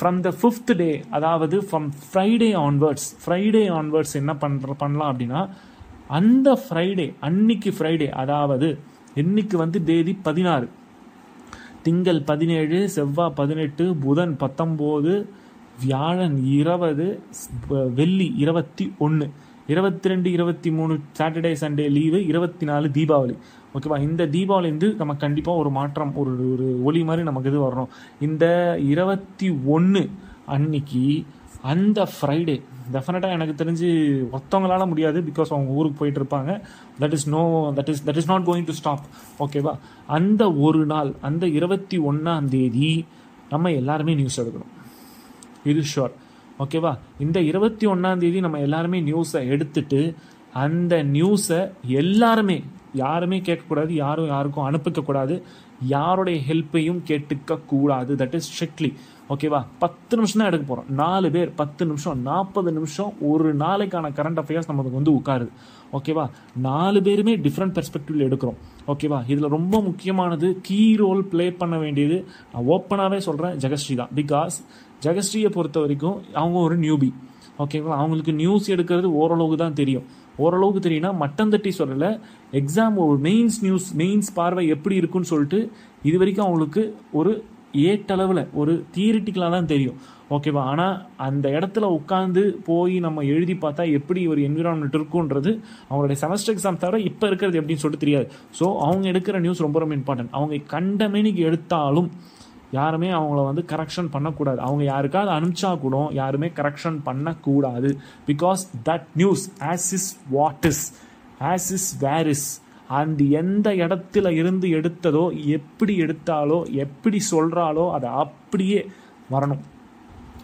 ஃப்ரம் த ஃபிஃப்த் டே அதாவது from Friday onwards Friday onwards என்ன பண்ணுற பண்ணலாம் அப்படின்னா அந்த ஃப்ரைடே அன்னைக்கு ஃப்ரைடே அதாவது இன்னைக்கு வந்து தேதி பதினாறு. திங்கள் பதினேழு செவ்வாய் பதினெட்டு புதன் பத்தொம்போது வியாழன் இருபது வெள்ளி இருபத்தி ஒன்று இருபத்தி ரெண்டு இருபத்தி மூணு சாட்டர்டே சண்டே லீவு இருபத்தி நாலு தீபாவளி ஓகேவா இந்த தீபாவளி வந்து நம்ம கண்டிப்பாக ஒரு மாற்றம் ஒரு ஒரு ஒளி மாதிரி நமக்கு இது வரணும். இந்த இருபத்தி ஒன்று அன்னைக்கு அந்த ஃப்ரைடே டெஃபினட்டாக எனக்கு தெரிஞ்சு ஒருத்தவங்களால முடியாது பிகாஸ் அவங்க ஊருக்கு போயிட்டு இருப்பாங்க. That is no that is that is not going to stop ஓகேவா அந்த ஒரு நாள் அந்த இருபத்தி ஒன்றாம் தேதி நம்ம எல்லாருமே நியூஸ் எடுக்கணும். இது ஷோர் ஓகேவா? இந்த இருபத்தி ஒன்றாம் தேதி நம்ம எல்லாருமே நியூஸை எடுத்துட்டு அந்த நியூஸை எல்லாருமே யாருமே கேட்கக்கூடாது யாரும் யாருக்கும் அனுப்பிக்கக்கூடாது யாருடைய ஹெல்ப்பையும் கேட்டுக்க கூடாது தட் இஸ் ஸ்ட்ரிக்ட்லி ஓகேவா? பத்து நிமிஷம் தான் எடுக்க போகிறோம் நாலு பேர் பத்து நிமிஷம் நாற்பது நிமிஷம் ஒரு நாளைக்கான கரண்ட் அஃபேர்ஸ் நமக்கு வந்து உட்காருது. ஓகேவா? நாலு பேருமே டிஃப்ரெண்ட் பெர்ஸ்பெக்டிவில் எடுக்கிறோம். ஓகேவா? இதில் ரொம்ப முக்கியமானது கீ ரோல் ப்ளே பண்ண வேண்டியது நான் ஓப்பனாகவே சொல்கிறேன் ஜெகஸ்ரீ தான் பிகாஸ் ஜெகஸ்ரீயை பொறுத்த வரைக்கும் அவங்க ஒரு நியூபி ஓகேங்களா அவங்களுக்கு நியூஸ் எடுக்கிறது ஓரளவுக்கு தான் தெரியும். ஓரளவுக்கு தெரியும்னா மட்டம் தட்டி சொல்லலை எக்ஸாம் ஒரு மெயின்ஸ் நியூஸ் மெயின்ஸ் பார்வை எப்படி இருக்குன்னு சொல்லிட்டு இது வரைக்கும் அவங்களுக்கு ஒரு ஏட்டளவில் ஒரு தியரிட்டிக்கலாக தான் தெரியும். ஓகேவா ஆனால் அந்த இடத்துல உட்காந்து போய் நம்ம எழுதி பார்த்தா எப்படி ஒரு என்விரான்மெண்ட் இருக்குன்றது அவங்களுடைய செமஸ்டர் எக்ஸாம் தவிர இப்போ இருக்கிறது எப்படின்னு சொல்லிட்டு தெரியாது. ஸோ அவங்க எடுக்கிற நியூஸ் ரொம்ப ரொம்ப இம்பார்ட்டன்ட் அவங்க கண்டமேனிக்கு எடுத்தாலும் யாருமே அவங்கள வந்து கரெக்ஷன் பண்ணக்கூடாது. அவங்க யாருக்காவது அனுப்பிச்சா கூட யாருமே கரெக்ஷன் பண்ணக்கூடாது. Because that news as is what is as is where is அந்த எந்த இடத்துல இருந்து எடுத்ததோ எப்படி எடுத்தாலோ எப்படி சொல்கிறாலோ அதை அப்படியே வரணும்.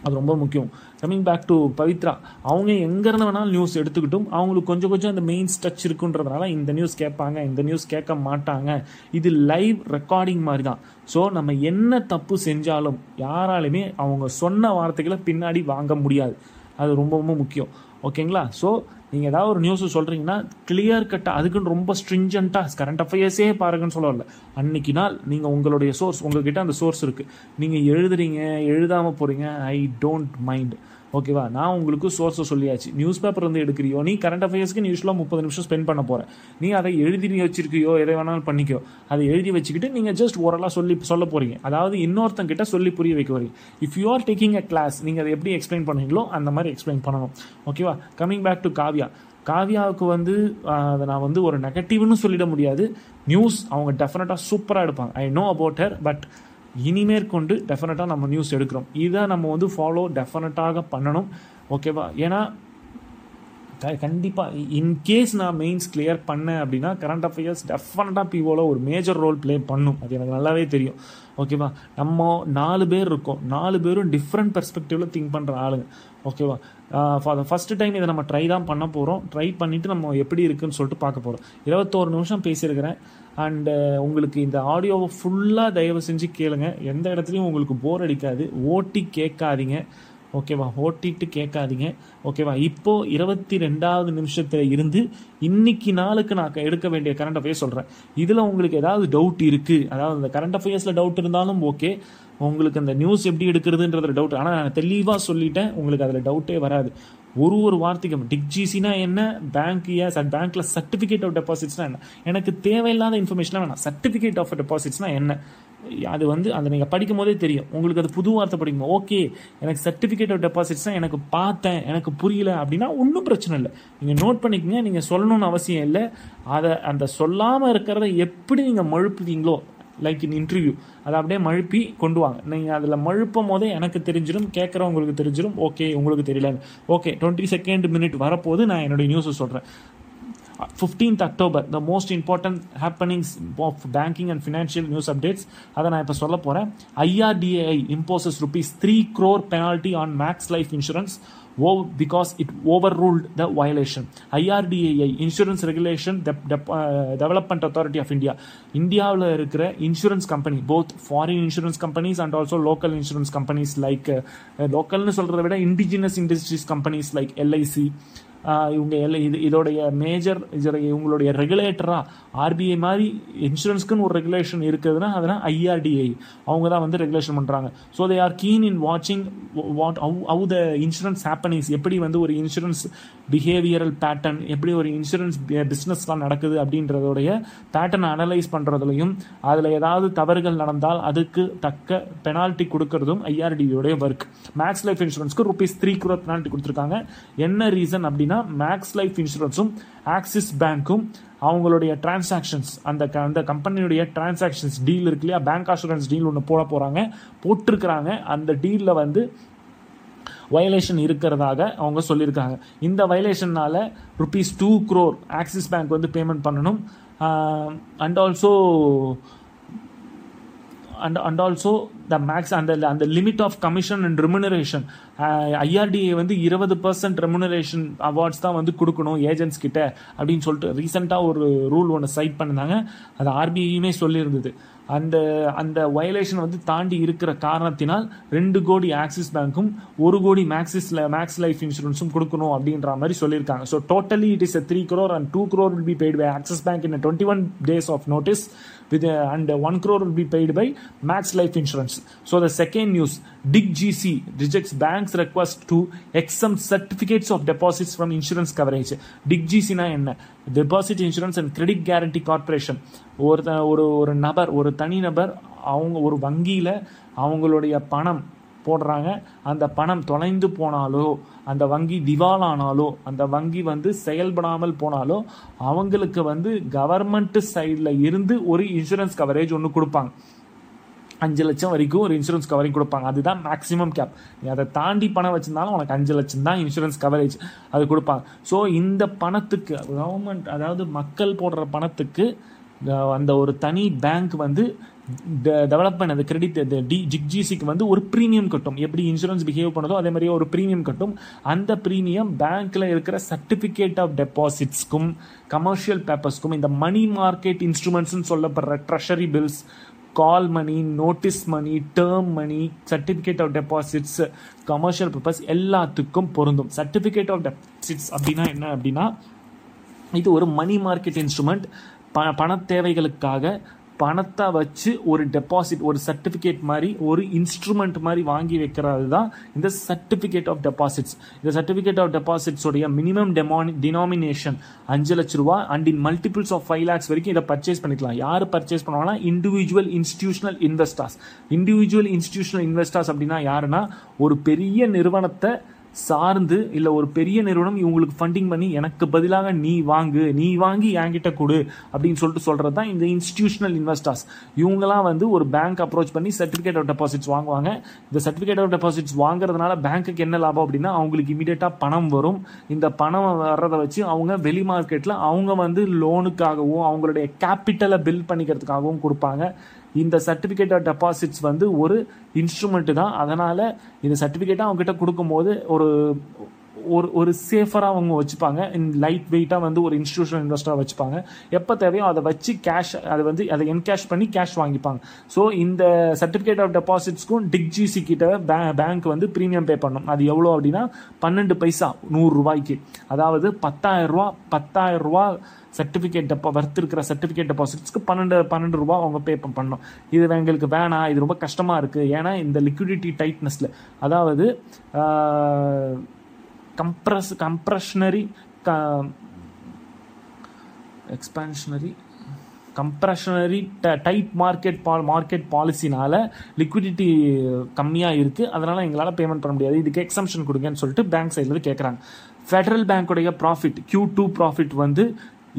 அது ரொம்ப முக்கியம். கம்மிங் பேக் டு பவித்ரா அவங்க எங்கேருந்து வேணாலும் நியூஸ் எடுத்துக்கிட்டும். அவங்களுக்கு கொஞ்சம் கொஞ்சம் அந்த மெயின் ஸ்டச் இருக்குன்றதுனால இந்த நியூஸ் கேட்பாங்க இந்த நியூஸ் கேட்க மாட்டாங்க. இது லைவ் ரெக்கார்டிங் மாதிரி தான் ஸோ நம்ம என்ன தப்பு செஞ்சாலும் யாராலுமே அவங்க சொன்ன வார்த்தைகளை பின்னாடி வாங்க முடியாது. அது ரொம்ப ரொம்ப முக்கியம். ஓகேங்களா ஸோ நீங்கள் ஏதாவது ஒரு நியூஸ் சொல்கிறீங்கன்னா கிளியர் கட்டாக அதுக்குன்னு ரொம்ப ஸ்ட்ரிஞ்சண்ட்டாக கரண்ட் அஃபேர்ஸே பாருங்கன்னு சொல்லல. அன்னைக்கு நாள் நீங்கள் உங்களுடைய சோர்ஸ் உங்ககிட்ட அந்த சோர்ஸ் இருக்குது நீங்கள் எழுதுறீங்க எழுதாமல் போகிறீங்க ஐ டோன்ட் மைண்ட் ஓகேவா? நான் உங்களுக்கு சோர்ஸை சொல்லியாச்சு. நியூஸ் பேப்பர் வந்து எடுக்கிறியோ நீ கரண்ட் அஃபேர்ஸ்க்கு நீ யூஸ்வலாக முப்பது நிமிஷம் ஸ்பெண்ட் பண்ண போகிறேன் நீ அதை எழுதி வச்சிருக்கியோ எதை வேணாலும் பண்ணிக்கோ. அதை எழுதி வச்சுக்கிட்டு நீங்கள் ஜஸ்ட் ஓரலாக சொல்லி சொல்ல போகிறீங்க அதாவது இன்னொருத்தங்கிட்ட சொல்லி புரிய வைக்க வரீங்க if you are taking a class நீங்கள் அதை எப்படி எக்ஸ்பிளைன் பண்ணுறீங்களோ அந்த மாதிரி எக்ஸ்பிளைன் பண்ணணும். ஓகேவா? Coming back to Kavya. காவியாவுக்கு வந்து அதை நான் வந்து ஒரு நெகட்டிவ்னு சொல்லிட முடியாது. நியூஸ் அவங்க டெஃபினட்டாக சூப்பராக எடுப்பாங்க. I know about her but இனிமேற்கொண்டு டெஃபினட்டாக நம்ம நியூஸ் எடுக்கிறோம். இதை நம்ம வந்து ஃபாலோ டெஃபினட்டாக பண்ணணும். ஓகேவா ஏன்னா கண்டிப்பாக இன்கேஸ் நான் மெயின்ஸ் கிளியர் பண்ணேன் அப்படின்னா கரண்ட் அஃபேர்ஸ் டெஃபினட்டாக பிஓவில் ஒரு மேஜர் ரோல் ப்ளே பண்ணும். அது எனக்கு நல்லாவே தெரியும். ஓகேவா நம்ம நாலு பேர் இருக்கோம். நாலு பேரும் டிஃப்ரெண்ட் பெர்ஸ்பெக்டிவில் திங்க் பண்ணுற ஆளுங்க. ஓகேவா ஃபஸ்ட்டு டைம் இதை நம்ம ட்ரை தான் பண்ண போகிறோம் ட்ரை பண்ணிவிட்டு நம்ம எப்படி இருக்குன்னு சொல்லிட்டு பார்க்க போகிறோம் இருபத்தோரு நிமிஷம் பேசியிருக்கிறேன். அண்டு uh, உங்களுக்கு இந்த ஆடியோவை ஃபுல்லாக தயவு செஞ்சு கேளுங்க. எந்த இடத்துலையும் உங்களுக்கு போர் அடிக்காது. ஓட்டி கேட்காதீங்க. ஓகேவா ஓட்டிட்டு கேட்காதீங்க. ஓகேவா இப்போது இருபத்தி ரெண்டாவது நிமிஷத்தில் இருந்து இன்னைக்கு நாளுக்கு நான் எடுக்க வேண்டிய கரண்ட் அஃபேர்ஸ் சொல்கிறேன் இதில் உங்களுக்கு ஏதாவது டவுட் இருக்குது அதாவது இந்த கரண்ட் அஃபேர்ஸில் டவுட் இருந்தாலும் ஓகே உங்களுக்கு அந்த நியூஸ் எப்படி எடுக்கிறதுன்றது டவுட் ஆனால் நான் தெளிவாக சொல்லிட்டேன். உங்களுக்கு அதில் டவுட்டே வராது. ஒரு ஒரு வார்த்தைக்கும் டிக்ஜிசினா என்ன? பேங்க் ஏன் பேங்க்ல சர்டிஃபிகேட் ஆஃப் டெபாசிட்ஸ்னா என்ன? எனக்கு தேவையில்லாத இன்ஃபர்மேஷனாக வேணாம். சர்டிஃபிகேட் ஆஃப் டெபாசிட்ஸ்னா என்ன? அது வந்து அந்த நீங்கள் படிக்கும் போதே தெரியும். உங்களுக்கு அது புது வார்த்தை படிக்கும் ஓகே எனக்கு சர்டிஃபிகேட் ஆஃப் டெபாசிட்ஸ் தான் எனக்கு பார்த்தேன் எனக்கு புரியல அப்படின்னா ஒன்றும் பிரச்சனை இல்லை. நீங்கள் நோட் பண்ணிக்கங்க நீங்கள் சொல்லணும்னு அவசியம் இல்லை. அதை அந்த சொல்லாமல் இருக்கிறத எப்படி நீங்கள் மழுப்புவீங்களோ லைக் இன் இன்டர்வியூ அதை அப்படியே மழுப்பி கொண்டு வாங்க. நீங்கள் அதில் மழுப்பும் போதே எனக்கு தெரிஞ்சிடும் கேட்குறவங்களுக்கு தெரிஞ்சிடும் ஓகே உங்களுக்கு தெரியல. ஓகே டுவெண்ட்டி செகண்ட் மினிட் வரப்போது நான் என்னுடைய நியூஸை சொல்கிறேன் fifteenth October the most important happenings of banking and financial news updates அதை நான் இப்போ சொல்ல போகிறேன் IRDAI imposes rupees three crore penalty on Max Life insurance oh because it over ruled the violation IRDAI insurance regulation development authority of India இந்தியாவில் இருக்கிற insurance company both foreign insurance companies and also local insurance companies like லோக்கல்னு சொல்கிறத விட indigenous industries companies like LIC இவங்க எல்லாம் இது இதோடைய major இதோடைய இவங்களுடைய ரெகுலேட்டராக ஆர்பிஐ மாதிரி இன்சூரன்ஸ்க்குன்னு ஒரு ரெகுலேஷன் இருக்குதுன்னா அதனால் ஐஆர்டிஐ அவங்க தான் வந்து ரெகுலேஷன் பண்ணுறாங்க so they are keen in வாட்சிங் what how how the insurance happenings எப்படி வந்து ஒரு இன்சூரன்ஸ் பிஹேவியரல் பேட்டர்ன் எப்படி ஒரு இன்சூரன்ஸ் பிஸ்னஸ்லாம் நடக்குது அப்படின்றதோடைய பேட்டர்ன் அனலைஸ் பண்ணுறதுலையும் அதில் ஏதாவது தவறுகள் நடந்தால் அதுக்கு தக்க பெனால்ட்டி கொடுக்கறதும் ஐஆர்டியோடைய ஒர்க் மேக்ஸ் லைஃப் இன்சூரன்ஸ்க்கு ருபீஸ் த்ரீ குரோர் பெனால்ட்டி கொடுத்துருக்காங்க. என்ன ரீசன் அப்படின்னா மேக்ஸ் லைஃப் இன்சூரன்ஸும் ஆக்சிஸ் பேங்க்கும் அவங்களுடைய டிரான்சாக்ஷன்ஸ் அந்த அந்த கம்பெனியுடைய டிரான்சாக்ஷன்ஸ் டீல் இருக்கு இல்லையா? பேங்க் அஷூரன்ஸ் டீல் ஒன்று போட போகிறாங்க போட்டிருக்கிறாங்க. அந்த டீலில் வந்து வயலேஷன் இருக்கிறதாக அவங்க சொல்லியிருக்காங்க. இந்த வயலேஷனால் rupees two crore Axis bank வந்து பேமெண்ட் பண்ணணும். And also and and also the Max அந்த அந்த limit of commission and remuneration IRDA வந்து இருபது பர்சன்ட் ரெமுனரேஷன் அவார்ட்ஸ் தான் வந்து கொடுக்கணும் ஏஜென்ட்ஸ் கிட்ட அப்படின்னு சொல்லிட்டு ரீசெண்டாக ஒரு ரூல் ஒன்று சைட் பண்ணிருந்தாங்க. அது ஆர்பிஐயுமே சொல்லியிருந்தது. அந்த அந்த வயலேஷன் வந்து தாண்டி இருக்கிற காரணத்தினால் ரெண்டு கோடி ஆக்சிஸ் பேங்க்கும் ஒரு கோடி மேக்சிஸ் மேக்ஸ் லைஃப் இன்சூரன்ஸும் கொடுக்கணும் அப்படின்ற மாதிரி சொல்லியிருக்காங்க. So totally it is a three crore and two crore will be paid by Axis bank in twenty one days of notice with uh, and uh, 1 crore will be paid by Max Life Insurance. So the second news, Dig GC rejects bank's request to exempt certificates of deposits from insurance coverage. Dig GC na என்ன deposit insurance and credit guarantee corporation ஒரு ஒரு ஒரு நபர் ஒரு தனிநபர் அவங்க ஒரு வங்கியில் அவங்களுடைய பணம் போடுறாங்க. அந்த பணம் தொலைந்து போனாலோ அந்த வங்கி திவாலானாலோ அந்த வங்கி வந்து செயல்படாமல் போனாலோ அவங்களுக்கு வந்து கவர்மெண்ட் சைடில் இருந்து ஒரு இன்சூரன்ஸ் கவரேஜ் ஒன்று கொடுப்பாங்க. அஞ்சு லட்சம் வரைக்கும் ஒரு இன்சூரன்ஸ் கவரிங் கொடுப்பாங்க. அதுதான் மேக்ஸிமம் கேப் நீ அதை தாண்டி பணம் வச்சிருந்தாலும் உனக்கு அஞ்சு லட்சம் தான் இன்சூரன்ஸ் கவரேஜ் அது கொடுப்பாங்க. ஸோ இந்த பணத்துக்கு கவர்மெண்ட் அதாவது மக்கள் போடுற பணத்துக்கு அந்த ஒரு தனி பேங்க் வந்து டெவலப்மெண்ட் அந்த கிரெடிட் டி ஜிக்ஜிசிக்கு வந்து ஒரு ப்ரீமியம் கட்டும். எப்படி இன்சூரன்ஸ் பிஹேவ் பண்ணுதோ அதே மாதிரியே ஒரு ப்ரீமியம் கட்டும். அந்த ப்ரீமியம் பேங்க்கில் இருக்கிற சர்டிஃபிகேட் ஆஃப் டெபாசிட்ஸ்க்கும் கமர்ஷியல் பேப்பர்ஸ்க்கும் இந்த மணி மார்க்கெட் இன்ஸ்ட்ருமெண்ட்ஸ்னு சொல்லப்படுற treasury bills call money notice money term money certificate of deposits commercial purpose எல்லாத்துக்கும் பொருந்தும். சர்டிஃபிகேட் ஆஃப் டெபாசிட்ஸ் அப்படின்னா என்ன அப்படின்னா இது ஒரு மணி மார்க்கெட் இன்ஸ்ட்ருமெண்ட் ப பண தேவைகளுக்காக பணத்தை வச்சு ஒரு டெபாசிட் ஒரு சர்டிஃபிகேட் மாதிரி ஒரு இன்ஸ்ட்ருமெண்ட் மாதிரி வாங்கி வைக்கிறது தான் இந்த சர்டிஃபிகேட் ஆஃப் டெபாசிட்ஸ் இந்த சர்டிஃபிகேட் ஆஃப் டெபாசிட்ஸோடைய மினிமம் டெமானி டினாமினேஷன் அஞ்சு லட்ச ரூபா and in multiples of five lakhs வரைக்கும் இதை பர்ச்சேஸ் பண்ணிக்கலாம். யார் பர்ச்சேஸ் பண்ணுவாங்கன்னா individual institutional investors individual institutional investors அப்படின்னா யாருன்னா ஒரு பெரிய நிறுவனத்தை சார்ந்து இல்லை ஒரு பெரிய நிறுவனம் இவங்களுக்கு ஃபண்டிங் பண்ணி எனக்கு பதிலாக நீ வாங்கு நீ வாங்கி என்கிட்ட கொடு அப்படின்னு சொல்லிட்டு சொல்கிறது தான் இந்த இன்ஸ்டியூஷனல் இன்வெஸ்டர்ஸ் இவங்கெல்லாம் வந்து ஒரு பேங்க் அப்ரோச் பண்ணி சர்டிஃபிகேட் ஆஃப் டெபாசிட்ஸ் வாங்குவாங்க. இந்த சர்டிஃபிகேட் ஆஃப் டெபாசிட்ஸ் வாங்குறதுனால பேங்க்குக்கு என்ன லாபம் அப்படின்னா அவங்களுக்கு இமீடியட்டாக பணம் வரும். இந்த பணம் வர்றதை வச்சு அவங்க வெளி மார்க்கெட்டில் அவங்க வந்து லோனுக்காகவும் அவங்களுடைய கேபிட்டலை பில்ட் பண்ணிக்கிறதுக்காகவும் கொடுப்பாங்க. இந்த சர்டிஃபிகேட் ஆஃப் டெபாசிட்ஸ் வந்து ஒரு இன்ஸ்ட்ருமெண்ட்டு தான். அதனால் இந்த சர்டிஃபிகேட்டை அவங்ககிட்ட கொடுக்கும்போது ஒரு ஒரு ஒரு சேஃபராக அவங்க வச்சுப்பாங்க. லைட் வெயிட்டாக வந்து ஒரு இன்ஸ்டியூஷனல் இன்வெஸ்டராக வச்சுப்பாங்க. எப்போ தேவையோ அதை வச்சு கேஷ் அதை வந்து அதை என்கேஷ் பண்ணி கேஷ் வாங்கிப்பாங்க. ஸோ இந்த சர்டிஃபிகேட் ஆஃப் டெபாசிட்ஸ்க்கும் டிக்ஜிசி கிட்ட பே பேங்க் வந்து ப்ரீமியம் பே பண்ணும். அது எவ்வளோ அப்படின்னா பன்னெண்டு பைசா நூறுரூவாய்க்கு அதாவது பத்தாயிரம் ரூபா பத்தாயிரம் ரூபா சர்டிஃபிகேட் டெப்பா வர்த்து இருக்கிற சர்டிஃபிகேட் டெபாசிட்ஸ்க்கு பன்னெண்டு பன்னெண்டு ரூபா அவங்க பே பண்ணணும் இது எங்களுக்கு வேணாம் இது ரொம்ப கஷ்டமாக இருக்குது ஏன்னா இந்த லிக்விடிட்டி டைட்னஸில் அதாவது கம்ப்ரஸ் கம்ப்ரஷனரி க எக்ஸ்பான்ஷனரி கம்ப்ரஷனரி டைட் மார்க்கெட் பால் மார்க்கெட் பாலிசினால லிக்விடிட்டி கம்மியாக இருக்குது அதனால் எங்களால் பேமெண்ட் பண்ண முடியாது. இதுக்கு எக்ஸம்ஷன் கொடுங்கன்னு சொல்லிட்டு பேங்க் சைட்லேருந்து கேட்குறாங்க ஃபெடரல் பேங்க்குடைய ப்ராஃபிட் கியூ டூ ப்ராஃபிட் வந்து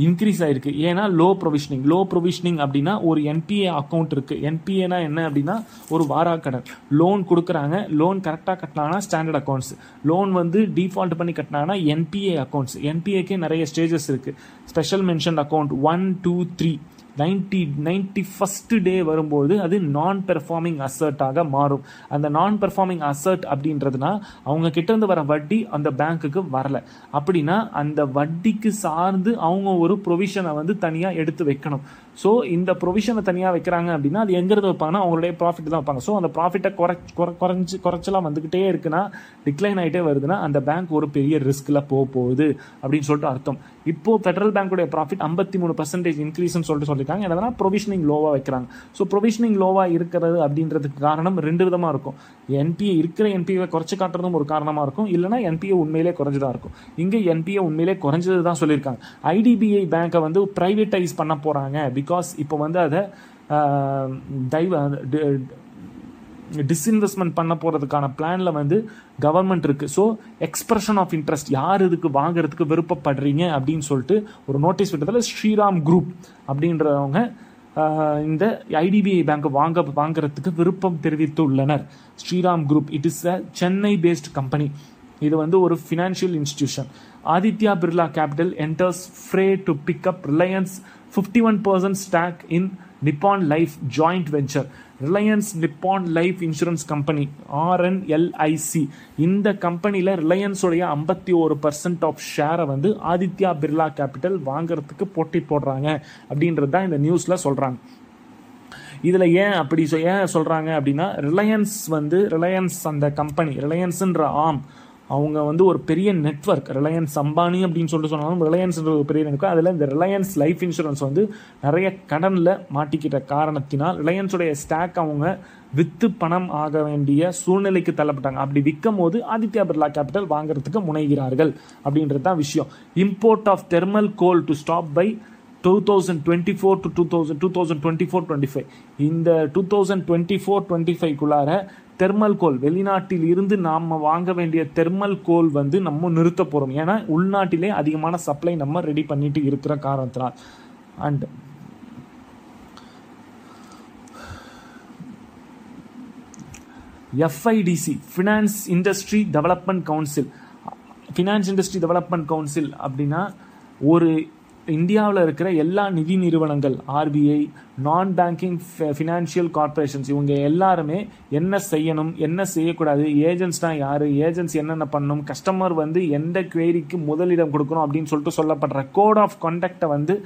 இன்க்ரீஸ் ஆயிருக்கு. ஏன்னா லோ ப்ரொவிஷனிங் லோ ப்ரொவிஷனிங் அப்படின்னா ஒரு என்பிஏ அக்கௌண்ட் இருக்கு. என்பிஏனா என்ன அப்படின்னா ஒரு வாராக்கடன் லோன் கொடுக்குறாங்க. லோன் கரெக்டாக கட்டினாங்கன்னா ஸ்டாண்டர்ட் அக்கௌண்ட்ஸ் லோன் வந்து டிஃபால்ட் பண்ணி கட்டினாங்கன்னா என்பிஏ அக்கௌண்ட்ஸ் என்பிஏக்கே நிறைய ஸ்டேஜஸ் இருக்கு. Special mention account one two three ninety ninety first day வரும்போது அது நான் பெர்ஃபார்மிங் அசர்ட்டாக மாறும். அந்த நான் பெர்ஃபார்மிங் அசர்ட் அப்படின்றதுனா அவங்க கிட்டேருந்து வர வட்டி அந்த பேங்க்குக்கு வரலை. அப்படின்னா அந்த வட்டிக்கு சார்ந்து அவங்க ஒரு ப்ரொவிஷனை வந்து தனியாக எடுத்து வைக்கணும். ஸோ இந்த ப்ரொவிஷனை தனியாக வைக்கிறாங்க அப்படின்னா அது எங்கிறது வைப்பாங்கன்னா அவங்களுடைய ப்ராஃபிட் தான் வைப்பாங்க. ஸோ அந்த ப்ராஃபிட்டை குறை குறைஞ்சி குறைச்சலாம் வந்துக்கிட்டே இருக்குன்னா டிக்ளைன் ஆகிட்டே வருதுன்னா அந்த பேங்க் ஒரு பெரிய ரிஸ்கில் போக போகுது அப்படின்னு சொல்லிட்டு அர்த்தம். இப்போ ஃபெடரல் பேங்க்குடைய ப்ராஃபிட் ஐம்பத்தி மூணு பர்சன்டேஜ் இன்க்ரீஸ்னு சொல்லிட்டு சொல்லியிருக்காங்க. என்னன்னா ப்ரொவிஷனிங் லோவாக வைக்கிறாங்க. ஸோ ப்ரொவிஷனிங் லோவாக இருக்கிறது அப்படின்றதுக்கு காரணம் ரெண்டு விதமாக இருக்கும். என்பிஏ இருக்கிற என்பிஏவை குறைச்சி காட்டுறதும் ஒரு காரணமாக இருக்கும். இல்லைனா என்பிஏ உண்மையிலே குறைஞ்சதாக இருக்கும். இங்கே என்பிஏ உண்மையிலே குறைஞ்சது தான் சொல்லியிருக்காங்க ஐடிபிஐ பேங்க்கை வந்து ப்ரைவேட்டைஸ் பண்ண போகிறாங்க பிகாஸ் இப்போ வந்து அதை டைவ டிஸ்இன்வெஸ்ட்மெண்ட் பண்ண போகிறதுக்கான பிளானில் வந்து கவர்மெண்ட் இருக்குது ஸோ எக்ஸ்பிரஷன் ஆஃப் இன்ட்ரெஸ்ட் யார் இதுக்கு வாங்குறதுக்கு விருப்பப்படுறீங்க அப்படின்னு சொல்லிட்டு ஒரு நோட்டீஸ் விட்டதில் ஸ்ரீராம் குரூப் அப்படின்றவங்க இந்த ஐடிபிஐ பேங்க் வாங்க வாங்குறதுக்கு விருப்பம் தெரிவித்துள்ளனர். Shriram group it is a Chennai based company இது வந்து ஒரு financial institution Aditya Birla capital enters fray to pick up Reliance fifty one percent stock in Nippon Life joint venture Reliance Nippon Life insurance company RNLIC இந்த கம்பெனியில் ரிலையன்ஸுடைய ஐம்பத்தி ஒரு percent of ஷேரை வந்து Aditya Birla capital வாங்குறதுக்கு போட்டி போடுறாங்க அப்படின்றது தான் இந்த நியூஸில் சொல்கிறாங்க இதில் ஏன் அப்படி ஏன் சொல்கிறாங்க அப்படின்னா ரிலையன்ஸ் வந்து ரிலையன்ஸ் அந்த கம்பெனி ரிலையன்ஸுன்ற ஆம் அவங்க வந்து ஒரு பெரிய நெட்ஒர்க் ரிலையன்ஸ் அம்பானி அப்படின்னு சொல்லிட்டு சொன்னாலும் ரிலையன்ஸ் ஒரு பெரிய நெட்ஒர்க் அதில் இந்த ரிலையன்ஸ் லைஃப் இன்சூரன்ஸ் வந்து நிறைய கடனில் மாட்டிக்கிட்ட காரணத்தினால் ரிலையன்ஸுடைய ஸ்டாக் அவங்க வித்து பணம் ஆக வேண்டிய சூழ்நிலைக்கு தள்ளப்பட்டாங்க. அப்படி விற்கும் போது ஆதித்யா பிர்லா கேபிட்டல் வாங்குறதுக்கு முனைகிறார்கள் அப்படின்றது தான் விஷயம். Import of thermal coal to stop by two thousand twenty four to two thousand two thousand twenty four twenty five இந்த two thousand twenty four twenty ஃபைவ்க்குள்ளார thermal coal. வெளிநாட்டில் இருந்து நாம் வாங்க வேண்டிய தெர்மல் கோல் வந்து நம்ம நிறுத்த போகிறோம் ஏன்னா உள்நாட்டிலே அதிகமான சப்ளை நம்ம ரெடி பண்ணிட்டு இருக்கிற காரணத்தினால். And FIDC finance industry development council finance industry development council அப்படின்னா ஒரு இந்தியாவில் இருக்கிற எல்லா நிதி நிறுவனங்கள் ஆர்பிஐ நான் பேங்கிங் ஃபினான்ஷியல் கார்பரேஷன்ஸ் இவங்க எல்லாருமே என்ன செய்யணும் என்ன செய்யக்கூடாது ஏஜென்ட்ஸ்னால் யார் ஏஜென்ட்ஸ் என்னென்ன பண்ணணும் கஸ்டமர் வந்து எந்த குவேரிக்கு முதலிடம் கொடுக்கணும் அப்படின்னு சொல்லிட்டு சொல்லப்படுற கோட் ஆஃப் கண்டக்டை வந்து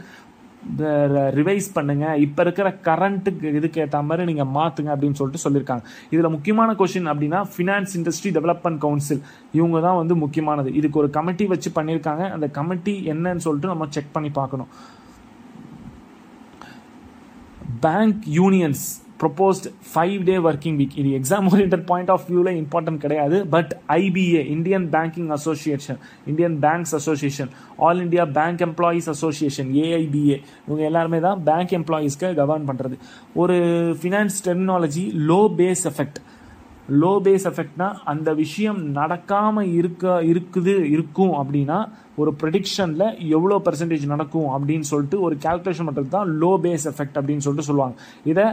ரிவைஸ் பண்ணுங்க. இப்போ இருக்கிற கரண்ட்டுக்கு இதுக்கு ஏற்ற மாதிரி நீங்கள் மாற்றுங்க அப்படின்னு சொல்லிட்டு சொல்லியிருக்காங்க. இதில் முக்கியமான கொஷின் அப்படின்னா ஃபினான்ஸ் இண்டஸ்ட்ரி டெவலப்மெண்ட் கவுன்சில் இவங்க தான் வந்து முக்கியமானது. இதுக்கு ஒரு கமிட்டி வச்சு பண்ணியிருக்காங்க. அந்த கமிட்டி என்னன்னு சொல்லிட்டு நம்ம செக் பண்ணி பார்க்கணும். Bank unions proposed five day working week இது எக்ஸாம் ஓரியன்ட் பாயிண்ட் ஆஃப் வியூவில் இம்பார்ட்டன்ட் கிடையாது but IBA Indian banking association Indian banks association all India bank employees association AIBA இவங்க எல்லாருமே தான் பேங்க் எம்ப்ளாயீஸ்க்கு கவர்ன் பண்ணுறது ஒரு finance technology low base effect low base எஃபெக்ட்னா அந்த விஷயம் நடக்காமல் இருக்க இருக்குது இருக்கும் அப்படின்னா ஒரு ப்ரெடிக்ஷனில் எவ்வளோ பெர்சன்டேஜ் நடக்கும் அப்படின்னு சொல்லிட்டு ஒரு கேல்குலேஷன் பண்ணுறது தான் லோ பேஸ் எஃபெக்ட் அப்படின்னு சொல்லிட்டு சொல்லுவாங்க. இதை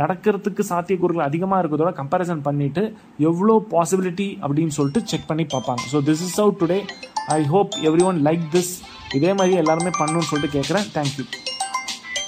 நடக்கிறதுக்கு சாத்தியக்கூறுகள் அதிகமாக இருக்கிறதோட கம்பேரிசன் பண்ணிட்டு எவ்வளோ பாசிபிலிட்டி அப்படின்னு சொல்லிட்டு செக் பண்ணி பார்ப்பாங்க. So this is out today I hope everyone like this இதே மாதிரி எல்லாருமே பண்ணணும்னு சொல்லிட்டு கேட்குறேன் தேங்க்யூ